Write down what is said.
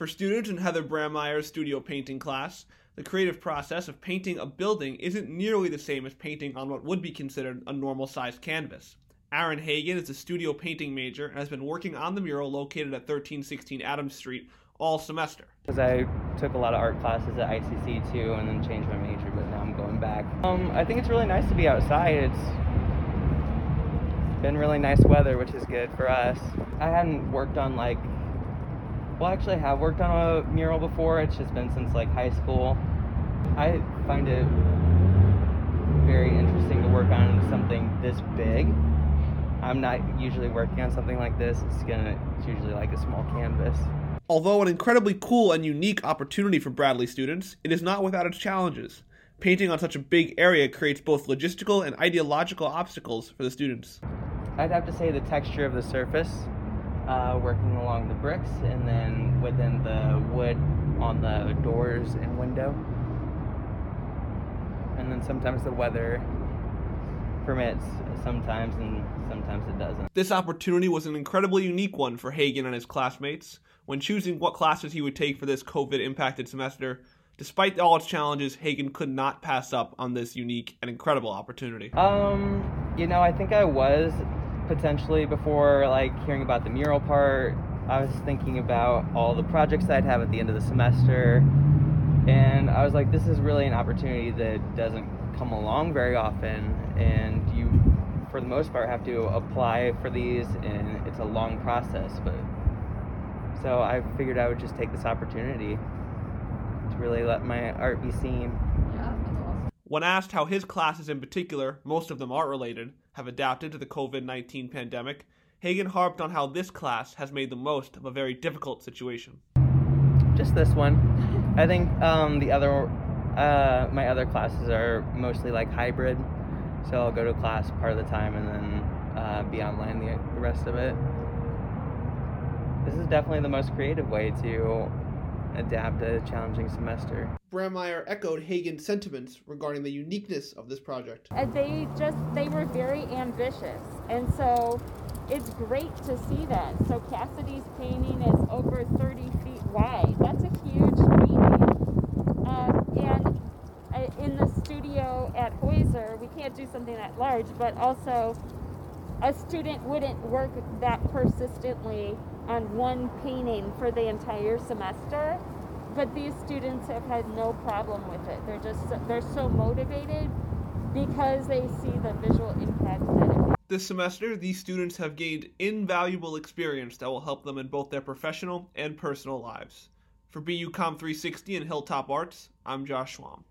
For students in Heather Brammeier's studio painting class, the creative process of painting a building isn't nearly the same as painting on what would be considered a normal sized canvas. Aaron Hagen is a studio painting major and has been working on the mural located at 1316 Adams Street all semester. Because I took a lot of art classes at ICC too and then changed my major, but now I'm going back. Um, I think it's really nice to be outside. It's been really nice weather, which is good for us. I hadn't worked on like, well, actually, I have worked on a mural before. It's just been since like high school. I find it very interesting to work on something this big. I'm not usually working on something like this. It's gonna, it's usually like a small canvas. Although an incredibly cool and unique opportunity for Bradley students, it is not without its challenges. Painting on such a big area creates both logistical and ideological obstacles for the students. I'd have to say the texture of the surface, uh, working along the bricks, and then within the wood on the doors and window. And then sometimes the weather permits, sometimes, and sometimes it doesn't. This opportunity was an incredibly unique one for Hagen and his classmates. When choosing what classes he would take for this COVID impacted semester, despite all its challenges, Hagen could not pass up on this unique and incredible opportunity. Um, you know, I think I was potentially before like hearing about the mural part. I was thinking about all the projects I'd have at the end of the semester, and I was like, this is really an opportunity that doesn't come along very often, and you, for the most part, have to apply for these, and it's a long process. But so I figured I would just take this opportunity to really let my art be seen. Yeah, that's awesome. When asked how his classes in particular, most of them art related, have adapted to the COVID 19 pandemic, Hagen harped on how this class has made the most of a very difficult situation. Just this one. I think um, the other, uh, my other classes are mostly like hybrid, so I'll go to class part of the time and then uh, be online the, the rest of it. This is definitely the most creative way to adapt a challenging semester. Brammeier echoed Hagen's sentiments regarding the uniqueness of this project. And they just they were very ambitious, and so it's great to see that. So Cassidy's painting is over 30 feet wide. That's a huge painting. Um, and uh, in the studio at Heuser, we can't do something that large, but also a student wouldn't work that persistently on one painting for the entire semester. But these students have had no problem with it. They're just they're so motivated because they see the visual impact that it. This semester, these students have gained invaluable experience that will help them in both their professional and personal lives. For BU Com 360 and Hilltop Arts, I'm Josh Schwam.